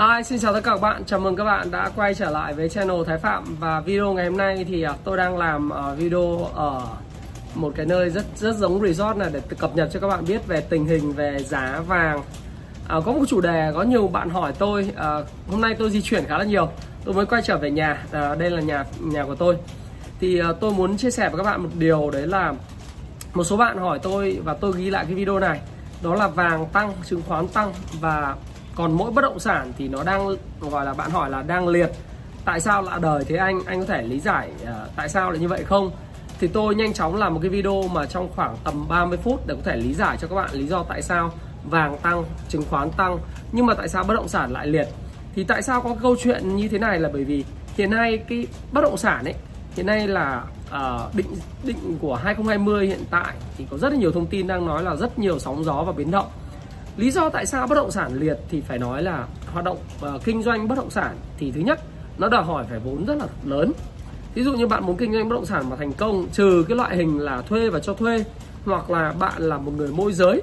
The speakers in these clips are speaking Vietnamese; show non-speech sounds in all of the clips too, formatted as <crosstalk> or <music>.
Hi, xin chào tất cả các bạn. Chào mừng các bạn đã quay trở lại với channel Thái Phạm và video ngày hôm nay thì à, tôi đang làm à, video ở một cái nơi rất rất giống resort này để cập nhật cho các bạn biết về tình hình về giá vàng. À, có một chủ đề có nhiều bạn hỏi tôi à, hôm nay tôi di chuyển khá là nhiều. Tôi mới quay trở về nhà. À, đây là nhà nhà của tôi. Thì à, tôi muốn chia sẻ với các bạn một điều đấy là một số bạn hỏi tôi và tôi ghi lại cái video này đó là vàng tăng chứng khoán tăng và còn mỗi bất động sản thì nó đang gọi là bạn hỏi là đang liệt. Tại sao lạ đời thế anh? Anh có thể lý giải uh, tại sao lại như vậy không? Thì tôi nhanh chóng làm một cái video mà trong khoảng tầm 30 phút để có thể lý giải cho các bạn lý do tại sao vàng tăng chứng khoán tăng. Nhưng mà tại sao bất động sản lại liệt? Thì tại sao có câu chuyện như thế này là bởi vì hiện nay cái bất động sản ấy hiện nay là uh, định định của 2020 hiện tại thì có rất là nhiều thông tin đang nói là rất nhiều sóng gió và biến động lý do tại sao bất động sản liệt thì phải nói là hoạt động uh, kinh doanh bất động sản thì thứ nhất nó đòi hỏi phải vốn rất là lớn. Ví dụ như bạn muốn kinh doanh bất động sản mà thành công trừ cái loại hình là thuê và cho thuê hoặc là bạn là một người môi giới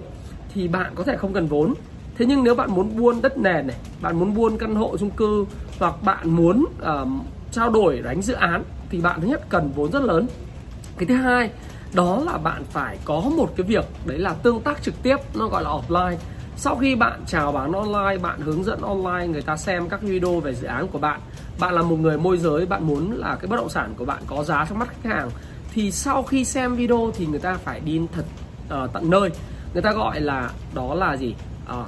thì bạn có thể không cần vốn. Thế nhưng nếu bạn muốn buôn đất nền này bạn muốn buôn căn hộ chung cư hoặc bạn muốn uh, trao đổi đánh dự án thì bạn thứ nhất cần vốn rất lớn. Cái thứ hai đó là bạn phải có một cái việc đấy là tương tác trực tiếp nó gọi là offline sau khi bạn chào bán online bạn hướng dẫn online người ta xem các video về dự án của bạn bạn là một người môi giới bạn muốn là cái bất động sản của bạn có giá trong mắt khách hàng thì sau khi xem video thì người ta phải đi thật uh, tận nơi. Người ta gọi là đó là gì? Uh,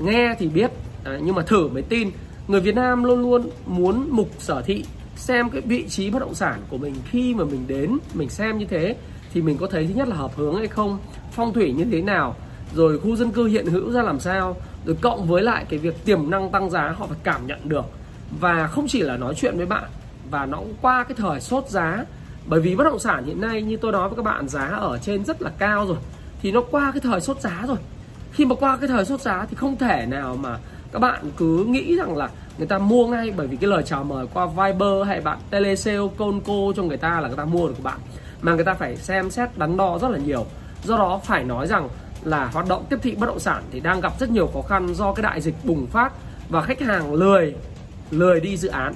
nghe thì biết uh, nhưng mà thử mới tin. Người Việt Nam luôn luôn muốn mục sở thị xem cái vị trí bất động sản của mình khi mà mình đến mình xem như thế thì mình có thấy thứ nhất là hợp hướng hay không phong thủy như thế nào rồi khu dân cư hiện hữu ra làm sao? Rồi cộng với lại cái việc tiềm năng tăng giá họ phải cảm nhận được. Và không chỉ là nói chuyện với bạn, và nó cũng qua cái thời sốt giá. Bởi vì bất động sản hiện nay như tôi nói với các bạn, giá ở trên rất là cao rồi. Thì nó qua cái thời sốt giá rồi. Khi mà qua cái thời sốt giá thì không thể nào mà các bạn cứ nghĩ rằng là người ta mua ngay. Bởi vì cái lời chào mời qua Viber hay bạn telesale, Conco cho người ta là người ta mua được của bạn. Mà người ta phải xem xét đắn đo rất là nhiều. Do đó phải nói rằng là hoạt động tiếp thị bất động sản thì đang gặp rất nhiều khó khăn do cái đại dịch bùng phát và khách hàng lười lười đi dự án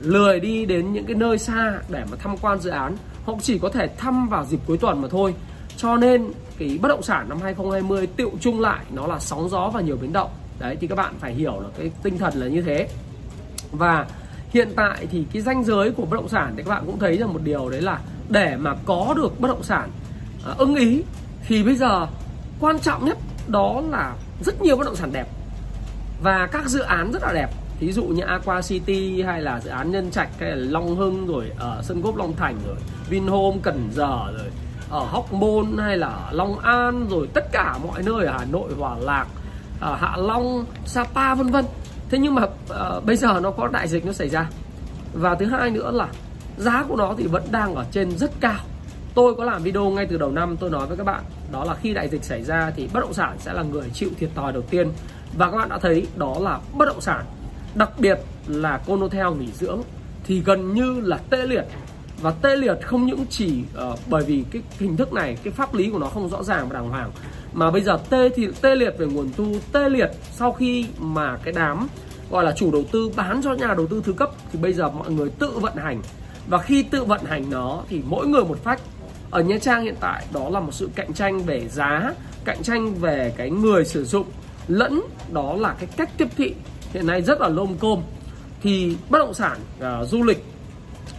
lười đi đến những cái nơi xa để mà tham quan dự án. Họ chỉ có thể thăm vào dịp cuối tuần mà thôi. Cho nên cái bất động sản năm 2020 tiệu chung lại nó là sóng gió và nhiều biến động. Đấy thì các bạn phải hiểu là cái tinh thần là như thế. Và hiện tại thì cái danh giới của bất động sản thì các bạn cũng thấy rằng một điều đấy là để mà có được bất động sản uh, ưng ý thì bây giờ quan trọng nhất đó là rất nhiều bất động sản đẹp và các dự án rất là đẹp. Ví dụ như Aqua City hay là dự án Nhân Trạch hay là Long Hưng rồi ở sân Gốp Long Thành rồi Vinhome Cần Giờ rồi ở Hóc Môn hay là Long An rồi tất cả mọi nơi ở Hà Nội Hòa Lạc ở Hạ Long Sapa vân vân. Thế nhưng mà uh, bây giờ nó có đại dịch nó xảy ra. Và thứ hai nữa là giá của nó thì vẫn đang ở trên rất cao tôi có làm video ngay từ đầu năm tôi nói với các bạn đó là khi đại dịch xảy ra thì bất động sản sẽ là người chịu thiệt thòi đầu tiên. Và các bạn đã thấy đó là bất động sản đặc biệt là Conotel nghỉ dưỡng thì gần như là tê liệt. Và tê liệt không những chỉ uh, bởi vì cái hình thức này cái pháp lý của nó không rõ ràng và đàng hoàng mà bây giờ tê thì tê liệt về nguồn thu tê liệt sau khi mà cái đám gọi là chủ đầu tư bán cho nhà đầu tư thứ cấp thì bây giờ mọi người tự vận hành. Và khi tự vận hành nó thì mỗi người một phách ở Nha Trang hiện tại đó là một sự cạnh tranh về giá cạnh tranh về cái người sử dụng lẫn đó là cái cách tiếp thị. Hiện nay rất là lôm côm. Thì bất động sản uh, du lịch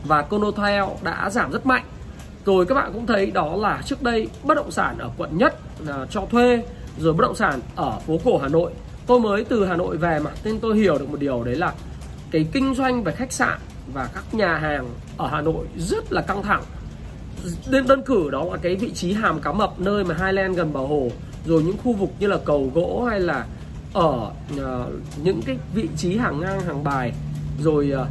và Conotel đã giảm rất mạnh. Rồi các bạn cũng thấy đó là trước đây bất động sản ở quận nhất uh, cho thuê rồi bất động sản ở phố cổ Hà Nội. Tôi mới từ Hà Nội về mà nên tôi hiểu được một điều đấy là cái kinh doanh về khách sạn và các nhà hàng ở Hà Nội rất là căng thẳng đơn, đơn cử đó là cái vị trí hàm cá mập nơi mà Highland gần bờ hồ. Rồi những khu vực như là cầu gỗ hay là ở uh, những cái vị trí hàng ngang hàng bài. Rồi uh,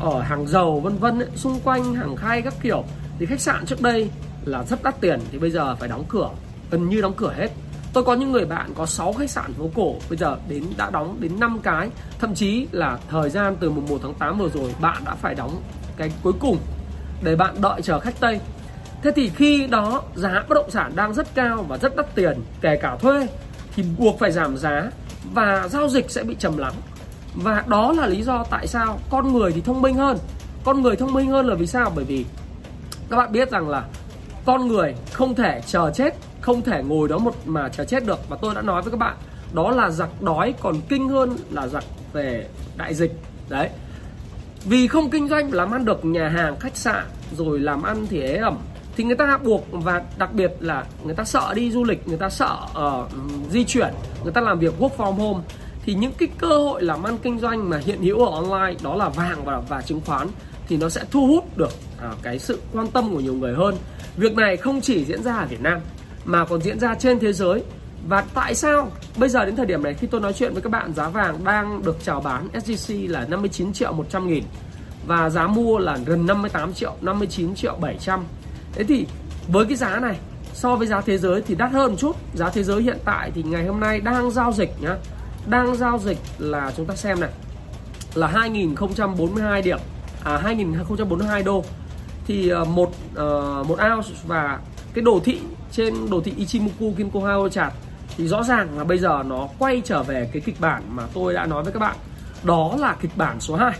ở hàng dầu vân vân xung quanh hàng khay các kiểu. Thì khách sạn trước đây là rất đắt tiền thì bây giờ phải đóng cửa. Gần như đóng cửa hết. Tôi có những người bạn có 6 khách sạn phố cổ bây giờ đến đã đóng đến 5 cái. Thậm chí là thời gian từ mùng 1 tháng 8 vừa rồi bạn đã phải đóng cái cuối cùng để bạn đợi chờ khách Tây. Thế thì khi đó giá bất động sản đang rất cao và rất đắt tiền, kể cả thuê, thì buộc phải giảm giá và giao dịch sẽ bị trầm lắng. Và đó là lý do tại sao con người thì thông minh hơn. Con người thông minh hơn là vì sao? Bởi vì các bạn biết rằng là con người không thể chờ chết, không thể ngồi đó một mà chờ chết được. Và tôi đã nói với các bạn, đó là giặc đói, còn kinh hơn là giặc về đại dịch. Đấy. Vì không kinh doanh làm ăn được nhà hàng, khách sạn, rồi làm ăn thì ế ẩm thì người ta buộc và đặc biệt là người ta sợ đi du lịch người ta sợ uh, di chuyển người ta làm việc work from home. Thì những cái cơ hội làm ăn kinh doanh mà hiện hữu ở online đó là vàng và và chứng khoán thì nó sẽ thu hút được uh, cái sự quan tâm của nhiều người hơn. Việc này không chỉ diễn ra ở Việt Nam mà còn diễn ra trên thế giới. Và tại sao bây giờ đến thời điểm này khi tôi nói chuyện với các bạn giá vàng đang được chào bán SJC là 59 triệu 100 nghìn và giá mua là gần 58 triệu 59 triệu 700 thế thì với cái giá này so với giá thế giới thì đắt hơn một chút. Giá thế giới hiện tại thì ngày hôm nay đang giao dịch nhá đang giao dịch là chúng ta xem này là 2042 điểm. À 2042 đô. Thì ờ, một uh, một ounce và cái đồ thị trên đồ thị Ichimoku Kinko chart thì rõ ràng là bây giờ nó quay trở về cái kịch bản mà tôi đã nói với các bạn. Đó là kịch bản số 2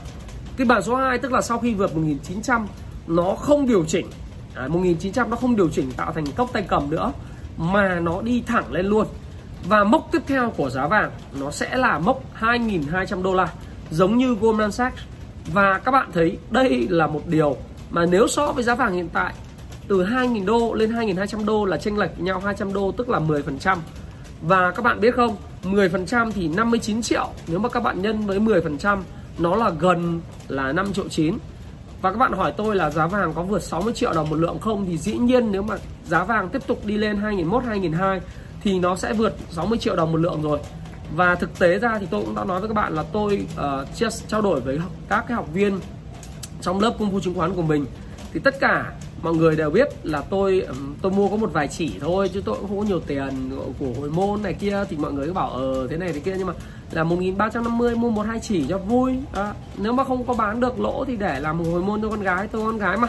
kịch bản số 2 tức là sau khi vượt 1900 nó không điều chỉnh À, Đấy, 1900 nó không điều chỉnh tạo thành cốc tay cầm nữa mà nó đi thẳng lên luôn. Và mốc tiếp theo của giá vàng nó sẽ là mốc 2.200 đô la giống như Goldman Sachs. Và các bạn thấy đây là một điều mà nếu so với giá vàng hiện tại từ 2.000 đô lên 2.200 đô là chênh lệch nhau 200 đô tức là 10% và các bạn biết không 10% thì 59 triệu nếu mà các bạn nhân với 10% nó là gần là 5 triệu 9 và các bạn hỏi tôi là giá vàng có vượt 60 triệu đồng một lượng không? Thì dĩ nhiên nếu mà giá vàng tiếp tục đi lên 2001 2002 thì nó sẽ vượt 60 triệu đồng một lượng rồi. Và thực tế ra thì tôi cũng đã nói với các bạn là tôi uh, trao đổi với các cái học viên trong lớp công phu chứng khoán của mình. Thì tất cả mọi người đều biết là tôi tôi mua có một vài chỉ thôi chứ tôi cũng không có nhiều tiền của hồi môn này kia. Thì mọi người cứ bảo ờ thế này thế kia. Nhưng mà là 1350 mua một hai chỉ cho vui. À, nếu mà không có bán được lỗ thì để làm một hồi môn cho con gái tôi con gái mà.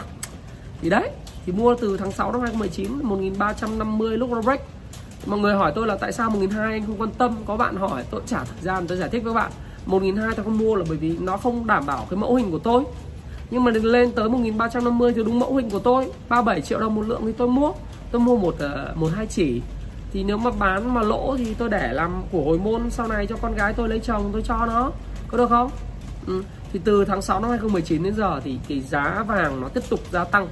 Thì đấy thì mua từ tháng 6 năm 2019 1350 lúc nó break mọi người hỏi tôi là tại sao 1200 anh không quan tâm? Có bạn hỏi tôi trả thời gian tôi giải thích với bạn. 1200 tôi không mua là bởi vì nó không đảm bảo cái mẫu hình của tôi. Nhưng mà lên tới 1350 thì đúng mẫu hình của tôi. 37 triệu đồng một lượng thì tôi mua. Tôi mua một ờ, một hai chỉ thì nếu mà bán mà lỗ thì tôi để làm của hồi môn sau này cho con gái tôi lấy chồng tôi cho nó. Có được không? Ừ. thì từ tháng 6 năm 2019 đến giờ thì cái giá vàng nó tiếp tục gia tăng.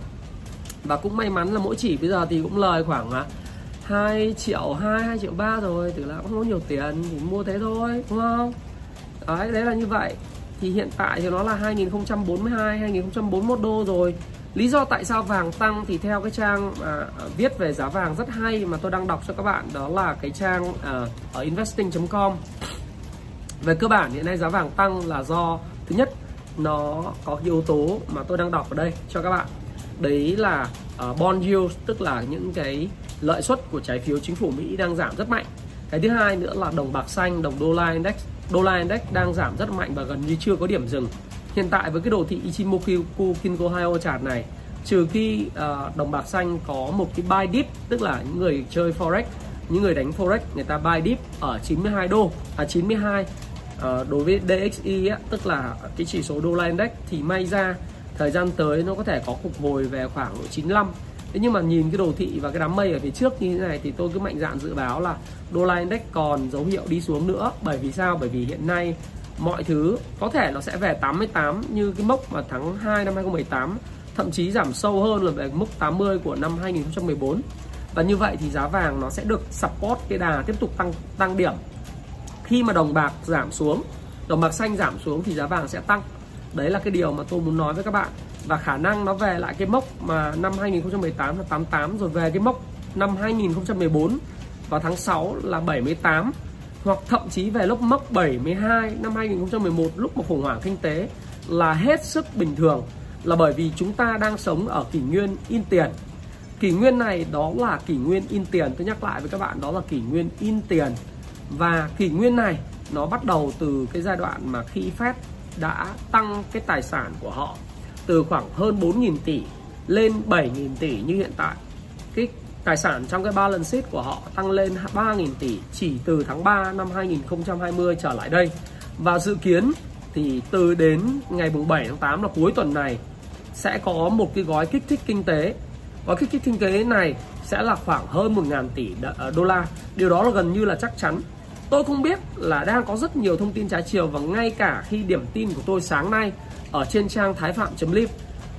Và cũng may mắn là mỗi chỉ bây giờ thì cũng lời khoảng à, 2 triệu 2, 2 triệu 3 rồi. Tức là cũng không có nhiều tiền thì mua thế thôi đúng không? Đấy đấy là như vậy. Thì hiện tại thì nó là 2042 2041 đô rồi lý do tại sao vàng tăng thì theo cái trang à, à, viết về giá vàng rất hay mà tôi đang đọc cho các bạn đó là cái trang à, ở investing.com về cơ bản hiện nay giá vàng tăng là do thứ nhất nó có yếu tố mà tôi đang đọc ở đây cho các bạn. Đấy là uh, bond yield tức là những cái lợi suất của trái phiếu chính phủ Mỹ đang giảm rất mạnh. Cái thứ hai nữa là đồng bạc xanh đồng đô la index đô la index đang giảm rất mạnh và gần như chưa có điểm dừng hiện tại với cái đồ thị Ichimoku Kinko Hyo chart này trừ khi uh, đồng bạc xanh có một cái buy dip tức là những người chơi forex những người đánh forex người ta buy dip ở 92 đô à 92 uh, ờ, đối với DXY á, tức là cái chỉ số đô la index thì may ra thời gian tới nó có thể có phục hồi về khoảng 95 thế nhưng mà nhìn cái đồ thị và cái đám mây ở phía trước như thế này thì tôi cứ mạnh dạn dự báo là đô la index còn dấu hiệu đi xuống nữa. Bởi vì sao? Bởi vì hiện nay mọi thứ có thể nó sẽ về 88 như cái mốc mà tháng 2 năm 2018 thậm chí giảm sâu hơn là về mức 80 của năm 2014 và như vậy thì giá vàng nó sẽ được support cái đà tiếp tục tăng tăng điểm. Khi mà đồng bạc giảm xuống, đồng bạc xanh giảm xuống thì giá vàng sẽ tăng. Đấy là cái điều mà tôi muốn nói với các bạn. Và khả năng nó về lại cái mốc mà năm 2018 là 88 rồi về cái mốc năm 2014 vào tháng 6 là 78 hoặc thậm chí về lúc mốc 72 năm 2011 lúc mà khủng hoảng kinh tế là hết sức bình thường, là bởi vì chúng ta đang sống ở kỷ nguyên in tiền. Kỷ nguyên này đó là kỷ nguyên in tiền. Tôi nhắc lại với các bạn, đó là kỷ nguyên in tiền. Và kỷ nguyên này, nó bắt đầu từ cái giai đoạn mà khi Fed đã tăng cái tài sản của họ từ khoảng hơn 4.000 tỷ lên 7.000 tỷ như hiện tại tài sản trong cái balance sheet của họ tăng lên 3.000 tỷ chỉ từ tháng 3 năm 2020 trở lại đây. Và dự kiến thì từ đến ngày 7 tháng 8 là cuối tuần này sẽ có một cái gói kích thích kinh tế. Gói kích thích kinh tế này sẽ là khoảng hơn 1.000 tỷ ờ, đô la. Điều đó là gần như là chắc chắn. Tôi không biết là đang có rất nhiều thông tin trái chiều và ngay cả khi điểm tin của tôi sáng nay ở trên trang thái phạm.live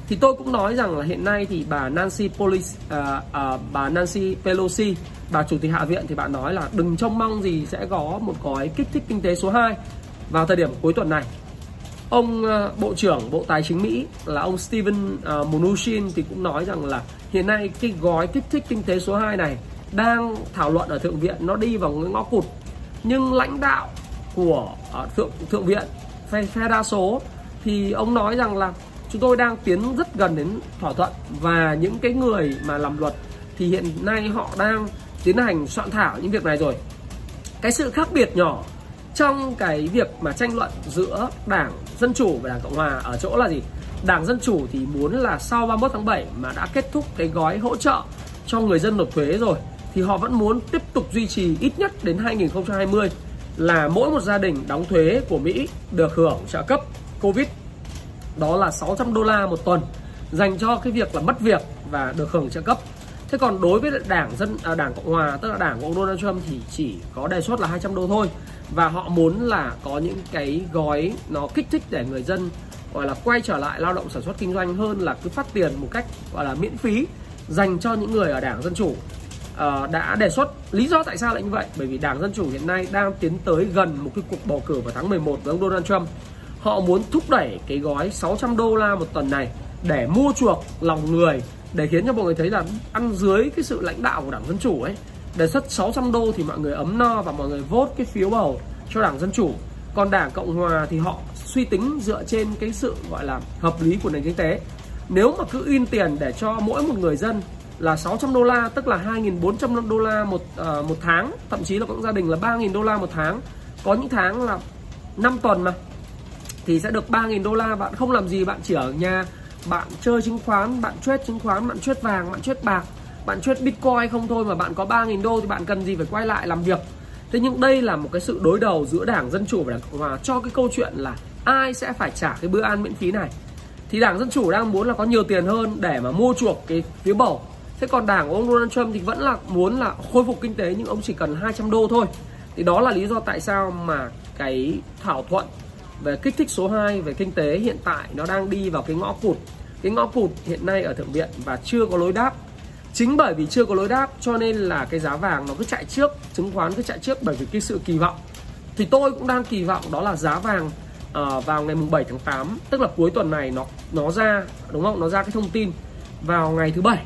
thì tôi cũng nói rằng là hiện nay thì bà Nancy Pelosi, à, à, bà Nancy Pelosi, bà chủ tịch Hạ viện thì bạn nói là đừng trông mong gì sẽ có một gói kích thích kinh tế số 2 vào thời điểm cuối tuần này. Ông à, Bộ trưởng Bộ Tài chính Mỹ là ông Steven à, Mnuchin thì cũng nói rằng là hiện nay cái gói kích thích kinh tế số 2 này đang thảo luận ở thượng viện nó đi vào ngõ cụt nhưng lãnh đạo của uh, thượng thượng viện phe phe đa số thì ông nói rằng là chúng tôi đang tiến rất gần đến thỏa thuận và những cái người mà làm luật thì hiện nay họ đang tiến hành soạn thảo những việc này rồi. Cái sự khác biệt nhỏ trong cái việc mà tranh luận giữa đảng dân chủ và đảng cộng hòa ở chỗ là gì? Đảng dân chủ thì muốn là sau 31 tháng 7 mà đã kết thúc cái gói hỗ trợ cho người dân nộp thuế rồi, thì họ vẫn muốn tiếp tục duy trì ít nhất đến 2020 là mỗi một gia đình đóng thuế của Mỹ được hưởng trợ cấp Covid đó là 600 đô la một tuần dành cho cái việc là mất việc và được hưởng trợ cấp. Thế còn đối với đảng dân à, đảng Cộng hòa tức là đảng của ông Donald Trump thì chỉ có đề xuất là 200 đô thôi. Và họ muốn là có những cái gói nó kích thích để người dân gọi là quay trở lại lao động sản xuất kinh doanh hơn là cứ phát tiền một cách gọi là miễn phí dành cho những người ở đảng dân chủ. À, đã đề xuất lý do tại sao lại như vậy? Bởi vì đảng dân chủ hiện nay đang tiến tới gần một cái cuộc bầu cử vào tháng 11 với ông Donald Trump họ muốn thúc đẩy cái gói 600 đô la một tuần này để mua chuộc lòng người để khiến cho mọi người thấy là ăn dưới cái sự lãnh đạo của đảng dân chủ ấy. Đề xuất 600 đô thì mọi người ấm no và mọi người vote cái phiếu bầu cho đảng dân chủ. Còn đảng cộng hòa thì họ suy tính dựa trên cái sự gọi là hợp lý của nền kinh tế. Nếu mà cứ in tiền để cho mỗi một người dân là 600 đô la tức là 2.400 đô la một uh, một tháng thậm chí là có gia đình là 3.000 đô la một tháng có những tháng là 5 tuần mà thì sẽ được 3.000 đô la. Bạn không làm gì, bạn chỉ ở nhà, bạn chơi chứng khoán, bạn trade chứng khoán, bạn trade vàng, bạn trade bạc, bạn trade bitcoin không thôi mà bạn có 3.000 đô thì bạn cần gì phải quay lại làm việc. Thế nhưng đây là một cái sự đối đầu giữa đảng dân chủ và đảng cộng hòa cho cái câu chuyện là ai sẽ phải trả cái bữa ăn miễn phí này. Thì đảng dân chủ đang muốn là có nhiều tiền hơn để mà mua chuộc cái phiếu bầu. Thế còn đảng của ông Donald Trump thì vẫn là muốn là khôi phục kinh tế nhưng ông chỉ cần 200 đô thôi. Thì đó là lý do tại sao mà cái thảo thuận về kích thích số 2 về kinh tế hiện tại nó đang đi vào cái ngõ cụt. Cái ngõ cụt hiện nay ở thượng viện và chưa có lối đáp. Chính bởi vì chưa có lối đáp cho nên là cái giá vàng nó cứ chạy trước chứng khoán cứ chạy trước bởi vì cái sự kỳ vọng. Thì tôi cũng đang kỳ vọng đó là giá vàng uh, vào ngày mùng 7 tháng 8 tức là cuối tuần này nó nó ra đúng không? Nó ra cái thông tin vào ngày thứ bảy.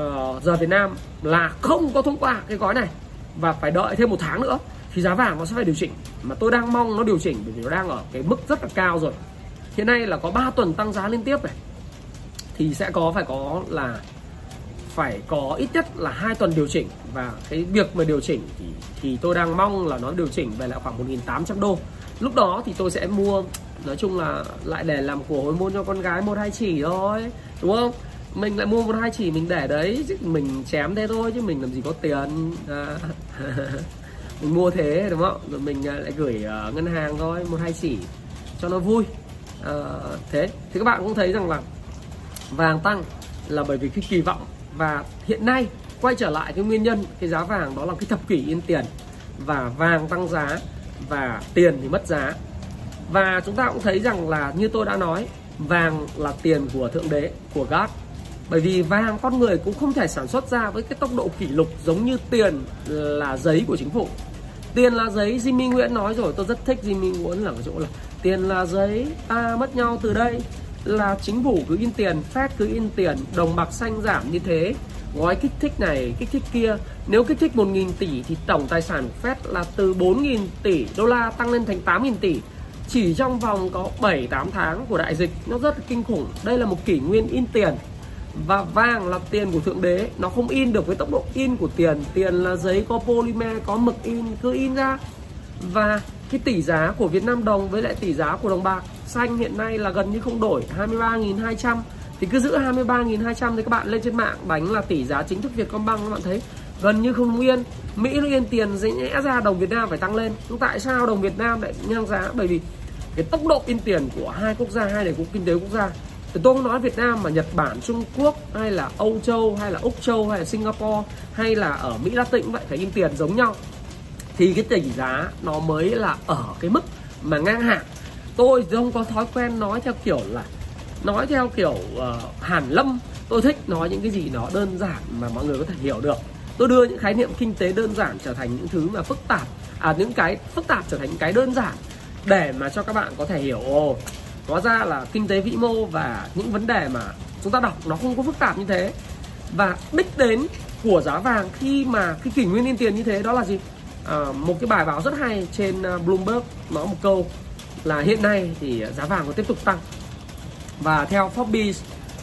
Uh, giờ Việt Nam là không có thông qua cái gói này và phải đợi thêm một tháng nữa thì giá vàng nó sẽ phải điều chỉnh. Mà tôi đang mong nó điều chỉnh bởi vì nó đang ở cái mức rất là cao rồi. Hiện nay là có 3 tuần tăng giá liên tiếp này. Thì sẽ có, phải có là, phải có ít nhất là hai tuần điều chỉnh. Và cái việc mà điều chỉnh thì thì tôi đang mong là nó điều chỉnh về lại khoảng 1.800 đô. Lúc đó thì tôi sẽ mua, nói chung là lại để làm của hồi môn cho con gái một hai chỉ thôi, đúng không? Mình lại mua một hai chỉ mình để đấy, chứ mình chém thế thôi, chứ mình làm gì có tiền. À. <laughs> mình mua thế đúng không? Rồi mình à, lại gửi uh, ngân hàng thôi một hai chỉ cho nó vui. À, thế thì các bạn cũng thấy rằng là vàng tăng là bởi vì cái kỳ vọng và hiện nay quay trở lại cái nguyên nhân cái giá vàng đó là cái thập kỷ yên tiền và vàng tăng giá và tiền thì mất giá. Và chúng ta cũng thấy rằng là như tôi đã nói vàng là tiền của thượng đế của God. Bởi vì vàng con người cũng không thể sản xuất ra với cái tốc độ kỷ lục giống như tiền là giấy của chính phủ tiền là giấy, Jimmy Nguyễn nói rồi, tôi rất thích Jimmy Nguyễn là cái chỗ là tiền là giấy, ta mất nhau từ đây. Là chính phủ cứ in tiền, Fed cứ in tiền, đồng bạc xanh giảm như thế. Gói kích thích này, kích thích kia, nếu kích thích 1.000 tỷ thì tổng tài sản của Fed là từ 4.000 tỷ đô la tăng lên thành 8.000 tỷ. Chỉ trong vòng có 7-8 tháng của đại dịch, nó rất là kinh khủng. Đây là một kỷ nguyên in tiền và vàng là tiền của thượng đế. Nó không in được với tốc độ in của tiền. Tiền là giấy có polymer, có mực in, cứ in ra. Và cái tỷ giá của Việt Nam đồng với lại tỷ giá của đồng bạc xanh hiện nay là gần như không đổi 23.200 thì cứ giữ 23.200 thì các bạn lên trên mạng đánh là tỷ giá chính thức Vietcombank, các bạn thấy. Gần như không yên Mỹ nó yên tiền, dễ nhẽ ra đồng Việt Nam phải tăng lên. Nhưng tại sao đồng Việt Nam lại ngang giá? Bởi vì cái tốc độ in tiền của hai quốc gia, hai nền kinh tế quốc gia thì tôi không nói Việt Nam mà Nhật Bản, Trung Quốc hay là Âu Châu hay là Úc Châu hay là Singapore hay là ở Mỹ Latin cũng vậy phải in tiền giống nhau. Thì cái tỷ giá nó mới là ở cái mức mà ngang hàng. Tôi không có thói quen nói theo kiểu là nói theo kiểu uh, hàn lâm. Tôi thích nói những cái gì nó đơn giản mà mọi người có thể hiểu được. Tôi đưa những khái niệm kinh tế đơn giản trở thành những thứ mà phức tạp à những cái phức tạp trở thành những cái đơn giản để mà cho các bạn có thể hiểu ồ hóa ra là kinh tế vĩ mô và những vấn đề mà chúng ta đọc nó không có phức tạp như thế. Và đích đến của giá vàng khi mà cái kỷ nguyên in tiền như thế đó là gì? À, một cái bài báo rất hay trên à, Bloomberg nói một câu là hiện nay thì giá vàng có tiếp tục tăng. Và theo Forbes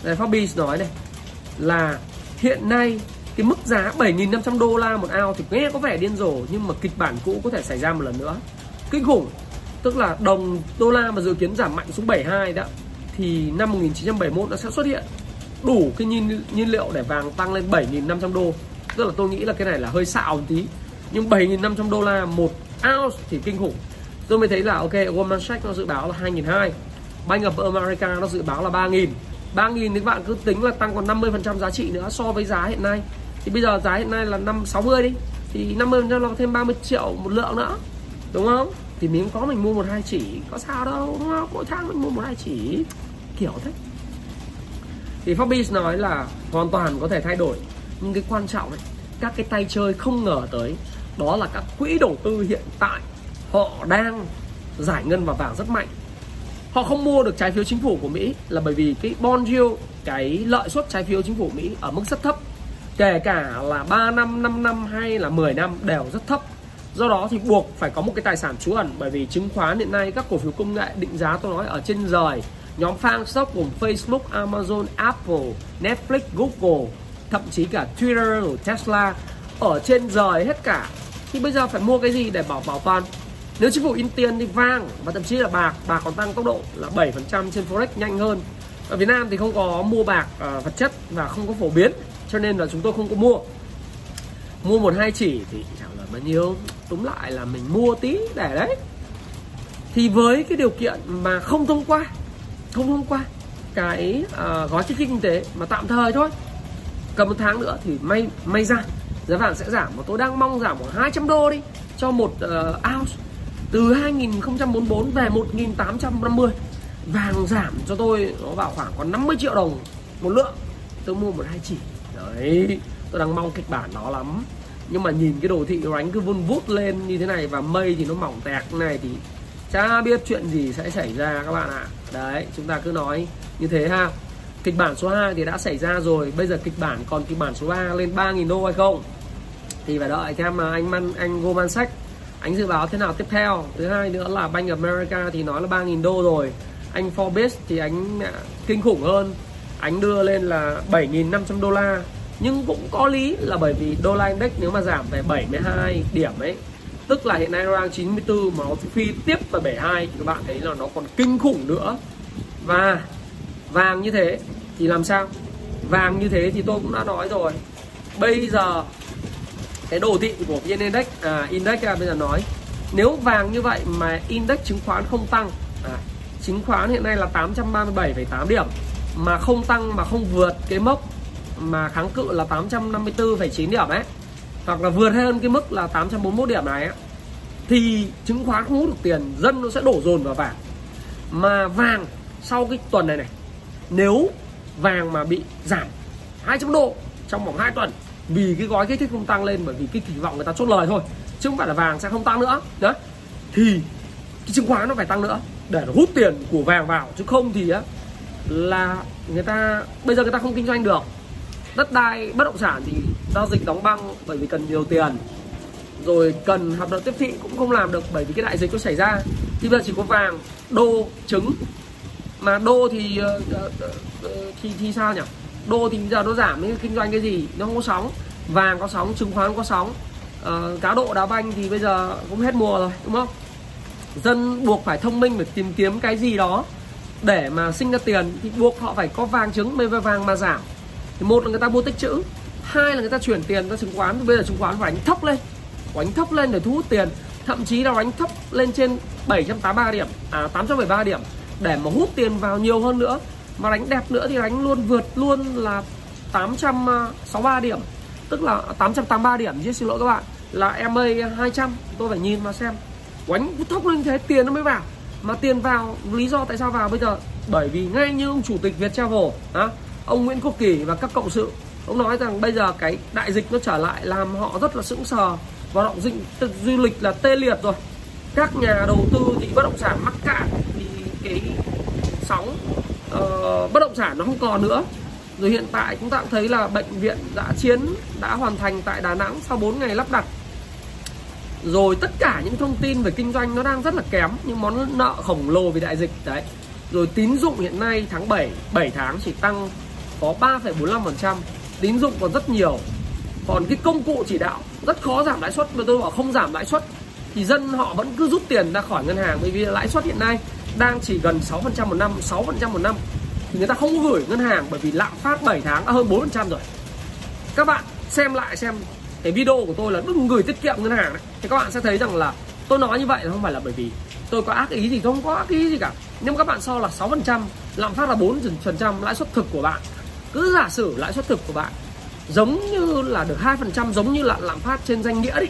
này Forbes nói này là hiện nay cái mức giá 7.500 đô la một ao thì nghe có vẻ điên rồ nhưng mà kịch bản cũ có thể xảy ra một lần nữa. Kinh khủng tức là đồng đô la mà dự kiến giảm mạnh xuống 72 đó thì năm 1971 nó sẽ xuất hiện đủ cái nhiên, nhiên liệu để vàng tăng lên 7.500 đô. Tức là tôi nghĩ là cái này là hơi xạo một tí. Nhưng 7.500 đô la một ounce thì kinh khủng. Tôi mới thấy là ok Goldman Sachs nó dự báo là 2.200 Bank of America nó dự báo là 3.000 3.000 thì các bạn cứ tính là tăng còn 50% giá trị nữa so với giá hiện nay. Thì bây giờ giá hiện nay là 560 đi thì 50% là thêm 30 triệu một lượng nữa đúng không? Thì miếng có mình mua một hai chỉ. Có sao đâu đúng không? Mỗi tháng mình mua một hai chỉ. Kiểu thế. Thì Forbes nói là hoàn toàn có thể thay đổi. Nhưng cái quan trọng ấy các cái tay chơi không ngờ tới đó là các quỹ đầu tư hiện tại. Họ đang giải ngân vào vàng rất mạnh. Họ không mua được trái phiếu chính phủ của Mỹ là bởi vì cái bond yield cái lợi suất trái phiếu chính phủ Mỹ ở mức rất thấp. Kể cả là 3 năm, 5 năm hay là 10 năm đều rất thấp do đó thì buộc phải có một cái tài sản trú ẩn bởi vì chứng khoán hiện nay các cổ phiếu công nghệ định giá tôi nói ở trên rời nhóm fan stock gồm Facebook, Amazon, Apple, Netflix, Google thậm chí cả Twitter, Tesla ở trên rời hết cả. Thì bây giờ phải mua cái gì để bảo bảo toàn? Nếu chính phủ in tiền thì vàng và thậm chí là bạc bạc còn tăng tốc độ là 7% trên forex nhanh hơn. Ở Việt Nam thì không có mua bạc à, vật chất và không có phổ biến cho nên là chúng tôi không có mua. Mua một hai chỉ thì chẳng là bao nhiêu túm lại là mình mua tí để đấy. Thì với cái điều kiện mà không thông qua không thông qua cái uh, gói kích thích kinh tế mà tạm thời thôi cầm một tháng nữa thì may may ra giá vàng sẽ giảm. Và tôi đang mong giảm khoảng 200 đô đi cho một uh, ounce từ 2044 về 1850 vàng giảm cho tôi nó vào khoảng còn 50 triệu đồng một lượng tôi mua một hai chỉ. Đấy tôi đang mong kịch bản đó lắm nhưng mà nhìn cái đồ thị đánh cứ vun vút lên như thế này và mây thì nó mỏng tẹt này thì chả biết chuyện gì sẽ xảy ra các bạn ạ. À. đấy chúng ta cứ nói như thế ha. Kịch bản số 2 thì đã xảy ra rồi. Bây giờ kịch bản còn kịch bản số 3 lên 3.000 đô hay không? Thì phải đợi xem mà anh Man, anh Goldman Sachs anh dự báo thế nào tiếp theo? Thứ hai nữa là Bank America thì nói là 3.000 đô rồi. Anh Forbes thì anh à, kinh khủng hơn. Anh đưa lên là 7.500 đô la nhưng cũng có lý là bởi vì đô la index nếu mà giảm về 72 điểm ấy tức là hiện nay nó đang 94 mà nó phi tiếp vào 72 thì các bạn thấy là nó còn kinh khủng nữa. Và vàng như thế thì làm sao? Vàng như thế thì tôi cũng đã nói rồi. Bây giờ cái đồ thị của vn index à index à, bây giờ nói nếu vàng như vậy mà index chứng khoán không tăng à, chứng khoán hiện nay là 837,8 điểm mà không tăng mà không vượt cái mốc mà kháng cự là 854,9 điểm ấy hoặc là vượt hơn cái mức là 841 điểm này ấy, thì chứng khoán không hút được tiền dân nó sẽ đổ dồn vào vàng. Mà vàng sau cái tuần này này nếu vàng mà bị giảm 200 độ trong vòng 2 tuần vì cái gói kích thích không tăng lên bởi vì cái kỳ vọng người ta chốt lời thôi chứ không phải là vàng sẽ không tăng nữa đó thì cái chứng khoán nó phải tăng nữa để nó hút tiền của vàng vào chứ không thì á là người ta bây giờ người ta không kinh doanh được đất đai bất động sản thì giao dịch đóng băng bởi vì cần nhiều tiền. Rồi cần hoạt động tiếp thị cũng không làm được bởi vì cái đại dịch nó xảy ra. Thì bây giờ chỉ có vàng đô trứng. Mà đô thì ờ, ờ, ờ, thì thì sao nhỉ? Đô thì giờ nó giảm nhưng kinh doanh cái gì nó không có sóng. Vàng có sóng chứng khoán có sóng. À, cá độ đá banh thì bây giờ cũng hết mùa rồi đúng không? Dân buộc phải thông minh để tìm kiếm cái gì đó để mà sinh ra tiền thì buộc họ phải có vàng trứng mới vàng mà giảm thì một là người ta mua tích chữ, hai là người ta chuyển tiền ra chứng khoán. Bây giờ chứng khoán phải đánh thấp lên đánh thấp lên để thu hút tiền. Thậm chí là đánh thấp lên trên 783 điểm à 873 điểm. Để mà hút tiền vào nhiều hơn nữa, mà đánh đẹp nữa thì đánh luôn, vượt luôn là 863 điểm. Tức là 883 điểm chứ xin lỗi các bạn, là MA 200 tôi phải nhìn mà xem. Quánh thốc lên thế tiền nó mới vào. Mà tiền vào, lý do tại sao vào bây giờ? Bởi vì ngay như ông chủ tịch Việt Travel á ông Nguyễn Quốc Kỳ và các cộng sự. Ông nói rằng bây giờ cái đại dịch nó trở lại làm họ rất là sững sờ. Và động dịch du lịch là tê liệt rồi. Các nhà đầu tư thì bất động sản mắc cạn thì cái sóng uh, bất động sản nó không còn nữa. Rồi hiện tại chúng ta cũng thấy là bệnh viện giã chiến đã hoàn thành tại Đà Nẵng sau 4 ngày lắp đặt. Rồi tất cả những thông tin về kinh doanh nó đang rất là kém những món nợ khổng lồ vì đại dịch đấy. Rồi tín dụng hiện nay tháng 7 7 tháng chỉ tăng có 3,45% tín dụng còn rất nhiều. Còn cái công cụ chỉ đạo rất khó giảm lãi suất mà tôi bảo không giảm lãi suất thì dân họ vẫn cứ rút tiền ra khỏi ngân hàng bởi vì lãi suất hiện nay đang chỉ gần 6% một năm 6% một năm. Thì người ta không gửi ngân hàng bởi vì lạm phát 7 tháng đã hơn 4% rồi. Các bạn xem lại xem cái video của tôi là đừng gửi tiết kiệm ngân hàng đấy thì các bạn sẽ thấy rằng là tôi nói như vậy là không phải là bởi vì tôi có ác ý gì không có ác ý gì cả. Nhưng các bạn so là 6% lạm phát là 4% lãi suất thực của bạn cứ giả sử lãi suất thực của bạn giống như là được 2% giống như là lạm phát trên danh nghĩa đi,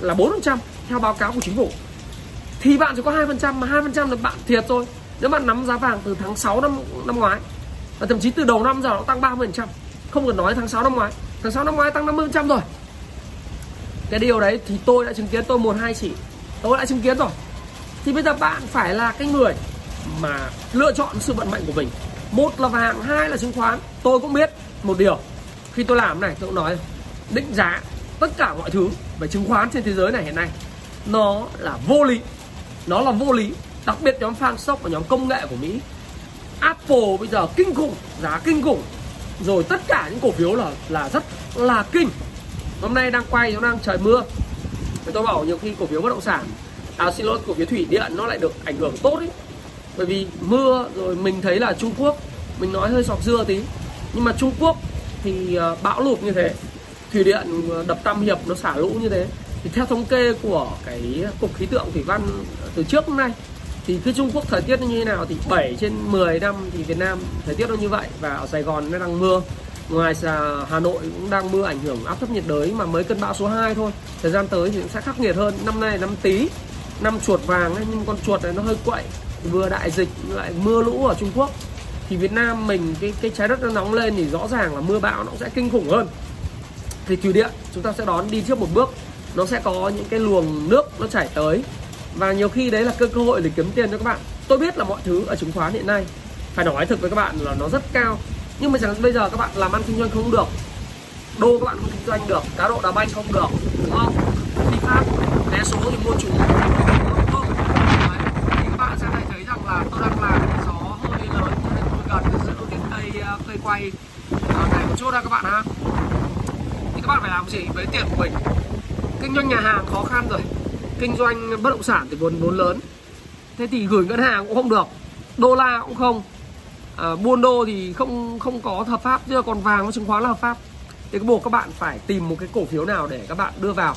là 4% theo báo cáo của chính phủ, thì bạn chỉ có 2% mà 2% là bạn thiệt rồi nếu bạn nắm giá vàng từ tháng 6 năm năm ngoái, và thậm chí từ đầu năm giờ nó tăng 30% không cần nói tháng 6 năm ngoái. Tháng 6 năm ngoái tăng 50% rồi. Cái điều đấy thì tôi đã chứng kiến, tôi một hai chỉ, tôi đã chứng kiến rồi. Thì bây giờ bạn phải là cái người mà lựa chọn sự vận mệnh của mình một là vàng, hai là chứng khoán. Tôi cũng biết một điều. Khi tôi làm này, tôi cũng nói định giá tất cả mọi thứ về chứng khoán trên thế giới này hiện nay, nó là vô lý. Nó là vô lý, đặc biệt nhóm fan stock và nhóm công nghệ của mỹ. Apple bây giờ kinh khủng, giá kinh khủng. Rồi tất cả những cổ phiếu là là rất là kinh. Hôm nay đang quay nó đang trời mưa. Thì tôi bảo nhiều khi cổ phiếu bất động sản à xin lỗi, cổ phiếu thủy điện nó lại được ảnh hưởng tốt ấy bởi vì mưa rồi mình thấy là Trung Quốc mình nói hơi sọc dưa tí. Nhưng mà Trung Quốc thì à, bão lụt như thế thủy điện à, đập Tam Hiệp nó xả lũ như thế. Thì theo thống kê của cái cục khí tượng thủy văn từ trước đến nay thì cái Trung Quốc thời tiết như thế nào thì 7 trên 10 năm thì Việt Nam thời tiết nó như vậy. Và ở Sài Gòn nó đang mưa ngoài Hà Nội cũng đang mưa ảnh hưởng áp thấp nhiệt đới mà mới cơn bão số 2 thôi. Thời gian tới thì sẽ khắc nghiệt hơn. Năm nay năm tí năm chuột vàng ấy, nhưng con chuột này nó hơi quậy vừa đại dịch, lại mưa lũ ở Trung Quốc, thì Việt Nam mình, cái cái trái đất nó nóng lên thì rõ ràng là mưa bão nó sẽ kinh khủng hơn. Thì thủy điện, chúng ta sẽ đón đi trước một bước, nó sẽ có những cái luồng nước nó chảy tới. Và nhiều khi đấy là cơ cơ hội để kiếm tiền cho các bạn. Tôi biết là mọi thứ ở chứng khoán hiện nay, phải nói thực với các bạn là nó rất cao. Nhưng mà chẳng bây giờ các bạn làm ăn kinh doanh không được, đô các bạn không kinh doanh được, cá độ đá banh không được. Đúng không phi pháp, vé số thì mua chủ không thì các bạn sẽ thấy rằng là tôi đang làm gió hơi lớn nên tôi cần giữ cái cây ờ, cây quay à, này một chút ra các bạn ha. Thì các bạn phải làm gì? Với tiền của mình. Kinh doanh nhà hàng khó khăn rồi. Kinh doanh bất động sản thì vốn vốn lớn. Thế thì gửi ngân hàng cũng không được. Đô la cũng không. À, buôn đô thì không không có hợp pháp. Chứ còn vàng với chứng khoán là hợp pháp. Thì cái buộc các bạn phải tìm một cái cổ phiếu nào để các bạn đưa vào.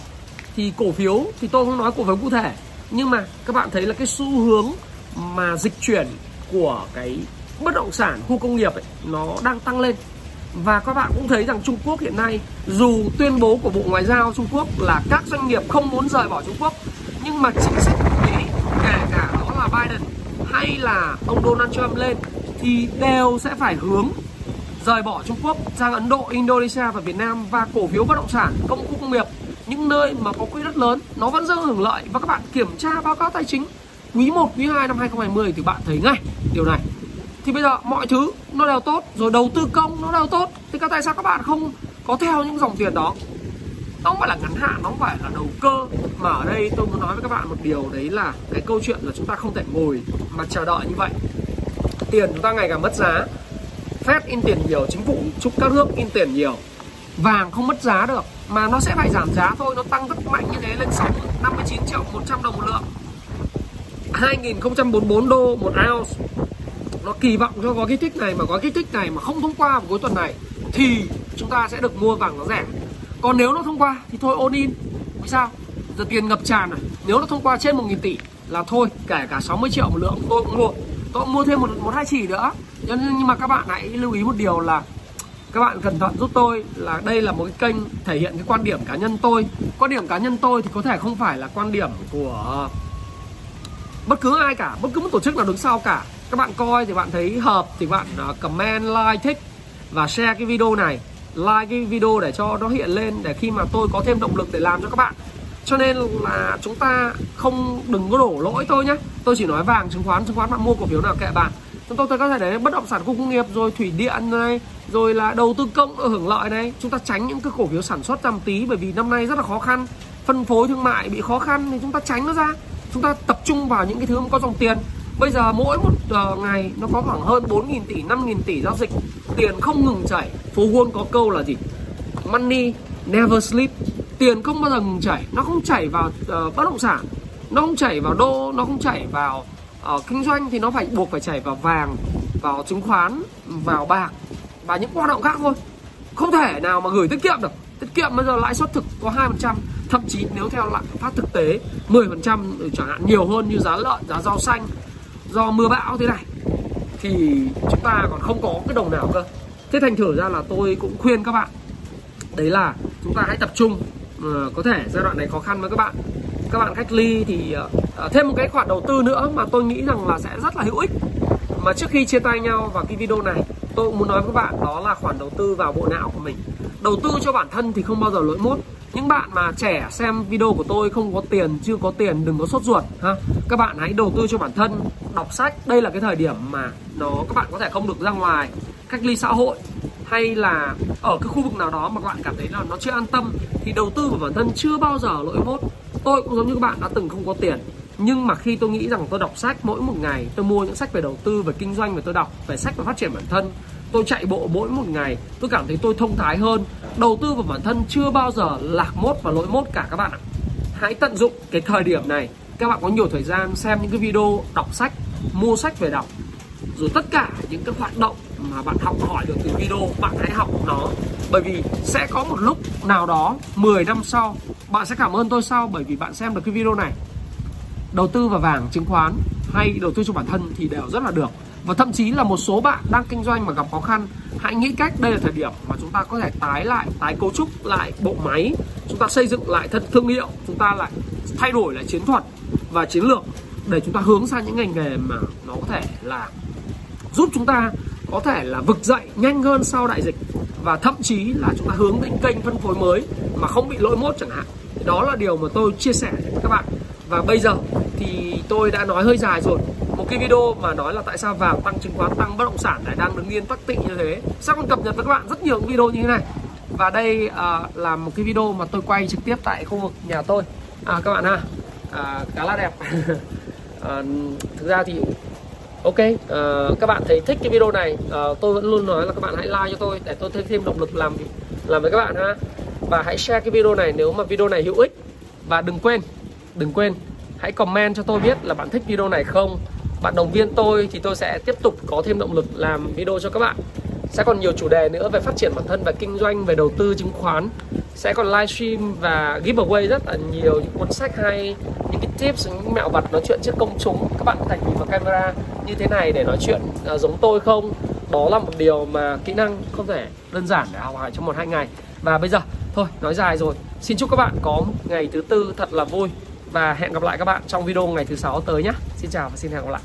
Thì cổ phiếu thì tôi không nói cổ phiếu cụ thể. Nhưng mà các bạn thấy là cái xu hướng mà dịch chuyển của cái bất động sản khu công nghiệp ấy, nó đang tăng lên. Và các bạn cũng thấy rằng Trung Quốc hiện nay dù tuyên bố của Bộ Ngoại giao Trung Quốc là các doanh nghiệp không muốn rời bỏ Trung Quốc nhưng mà chính sách của Mỹ kể cả đó là Biden hay là ông Donald Trump lên thì đều sẽ phải hướng rời bỏ Trung Quốc sang Ấn Độ, Indonesia và Việt Nam và cổ phiếu bất động sản, công khu công nghiệp. Những nơi mà có quỹ đất lớn nó vẫn rất hưởng lợi. Và các bạn kiểm tra báo cáo tài chính quý 1, quý 2 năm 2020 thì bạn thấy ngay điều này thì bây giờ mọi thứ nó đều tốt, rồi đầu tư công nó đều tốt. Thì các tại sao các bạn không có theo những dòng tiền đó? Nó không phải là ngắn hạn, nó không phải là đầu cơ. Mà ở đây tôi muốn nói với các bạn một điều, đấy là cái câu chuyện là chúng ta không thể ngồi mà chờ đợi như vậy. Tiền chúng ta ngày càng mất giá. Fed in tiền nhiều, chính phủ chúc các nước in tiền nhiều. Vàng không mất giá được, mà nó sẽ phải giảm giá thôi. Nó tăng rất mạnh như thế lên 6 59 triệu 100 đồng một lượng. 2044 đô một ounce nó kỳ vọng cho gói kích thích này, mà gói kích thích này mà không thông qua vào cuối tuần này, thì chúng ta sẽ được mua vàng nó rẻ. Còn nếu nó thông qua thì thôi ôn in. Vì sao? Giờ tiền ngập tràn rồi. Nếu nó thông qua trên 1.000 tỷ là thôi, kể cả 60 triệu một lượng, tôi cũng mua. Tôi cũng mua thêm một một hai chỉ nữa. Nhưng mà các bạn hãy lưu ý một điều là các bạn cẩn thận giúp tôi là đây là một cái kênh thể hiện cái quan điểm cá nhân tôi. Quan điểm cá nhân tôi thì có thể không phải là quan điểm của bất cứ ai cả, bất cứ một tổ chức nào đứng sau cả các bạn coi thì bạn thấy hợp thì bạn à, comment, like thích và share cái video này. Like cái video để cho nó hiện lên để khi mà tôi có thêm động lực để làm cho các bạn. Cho nên là chúng ta không đừng có đổ lỗi tôi nhé tôi chỉ nói vàng, chứng khoán chứng khoán bạn mua cổ phiếu nào kệ bạn. Chúng tôi có thể đấy bất động sản khu công nghiệp, rồi thủy điện này, rồi là đầu tư công hưởng lợi này. Chúng ta tránh những cái cổ phiếu sản xuất tầm tí, bởi vì năm nay rất là khó khăn. Phân phối thương mại bị khó khăn thì chúng ta tránh nó ra. Chúng ta tập trung vào những cái thứ có dòng tiền bây giờ mỗi một uh, ngày nó có khoảng hơn 4.000 tỷ 5.000 tỷ giao dịch. Tiền không ngừng chảy. Phố Wall có câu là gì? Money never sleep. Tiền không bao giờ ngừng chảy. Nó không chảy vào uh, bất động sản. Nó không chảy vào đô. Nó không chảy vào uh, kinh doanh thì nó phải buộc phải chảy vào vàng vào chứng khoán vào bạc và những hoạt động khác thôi. Không thể nào mà gửi tiết kiệm được. Tiết kiệm bây giờ lãi suất thực có hai phần trăm thậm chí nếu theo lạm phát thực tế 10% ừ, chẳng hạn nhiều hơn như giá lợn giá rau xanh do mưa bão thế này thì chúng ta còn không có cái đồng nào cơ. Thế thành thử ra là tôi cũng khuyên các bạn đấy là chúng ta hãy tập trung ừ, có thể giai đoạn này khó khăn với các bạn. Các bạn cách ly thì uh, thêm một cái khoản đầu tư nữa mà tôi nghĩ rằng là sẽ rất là hữu ích. Mà trước khi chia tay nhau vào cái video này tôi cũng muốn nói với các bạn đó là khoản đầu tư vào bộ não của mình. Đầu tư cho bản thân thì không bao giờ lỗi mốt những bạn mà trẻ xem video của tôi không có tiền, chưa có tiền, đừng có sốt ruột, ha. Các bạn hãy đầu tư cho bản thân, đọc sách. Đây là cái thời điểm mà nó, các bạn có thể không được ra ngoài cách ly xã hội hay là ở cái khu vực nào đó mà các bạn cảm thấy là nó chưa an tâm thì đầu tư của bản thân chưa bao giờ lỗi mốt. Tôi cũng giống như các bạn đã từng không có tiền, nhưng mà khi tôi nghĩ rằng tôi đọc sách, mỗi một ngày tôi mua những sách về đầu tư, về kinh doanh và tôi đọc về sách về phát triển bản thân tôi chạy bộ mỗi một ngày, tôi cảm thấy tôi thông thái hơn. Đầu tư vào bản thân chưa bao giờ lạc mốt và lỗi mốt cả các bạn ạ. Hãy tận dụng cái thời điểm này. Các bạn có nhiều thời gian xem những cái video đọc sách, mua sách về đọc. Rồi tất cả những cái hoạt động mà bạn học hỏi được từ video, bạn hãy học nó. Bởi vì sẽ có một lúc nào đó 10 năm sau, bạn sẽ cảm ơn tôi sau bởi vì bạn xem được cái video này. Đầu tư vào vàng, chứng khoán hay đầu tư cho bản thân thì đều rất là được và thậm chí là một số bạn đang kinh doanh mà gặp khó khăn. Hãy nghĩ cách đây là thời điểm mà chúng ta có thể tái lại, tái cấu trúc lại bộ máy. Chúng ta xây dựng lại thân thương hiệu. Chúng ta lại thay đổi lại chiến thuật và chiến lược để chúng ta hướng sang những ngành nghề mà nó có thể là giúp chúng ta có thể là vực dậy nhanh hơn sau đại dịch. Và thậm chí là chúng ta hướng đến kênh phân phối mới mà không bị lỗi mốt chẳng hạn. Đó là điều mà tôi chia sẻ với các bạn. Và bây giờ thì tôi đã nói hơi dài rồi một cái video mà nói là tại sao vàng tăng chứng khoán tăng bất động sản lại đang đứng yên tắc tịnh như thế. Sẽ còn cập nhật với các bạn rất nhiều video như thế này. Và đây uh, là một cái video mà tôi quay trực tiếp tại khu vực nhà tôi. À, các bạn ha. À, khá là đẹp. <laughs> À, thực ra thì ok à, các bạn thấy thích cái video này à, tôi vẫn luôn nói là các bạn hãy like cho tôi để tôi thêm thêm động lực làm làm với các bạn ha. Và hãy share cái video này nếu mà video này hữu ích. Và đừng quên đừng quên hãy comment cho tôi biết là bạn thích video này không bạn đồng viên tôi thì tôi sẽ tiếp tục có thêm động lực làm video cho các bạn. Sẽ còn nhiều chủ đề nữa về phát triển bản thân về kinh doanh về đầu tư chứng khoán. Sẽ còn livestream và giveaway rất là nhiều những cuốn sách hay những cái tips những mẹo vặt nói chuyện trước công chúng. Các bạn có thể nhìn vào camera như thế này để nói chuyện à, giống tôi không? Đó là một điều mà kỹ năng không thể đơn giản để học hỏi trong một hai ngày. Và bây giờ thôi nói dài rồi. Xin chúc các bạn có một ngày thứ tư thật là vui và hẹn gặp lại các bạn trong video ngày thứ sáu tới nhé. Xin chào và xin hẹn gặp lại.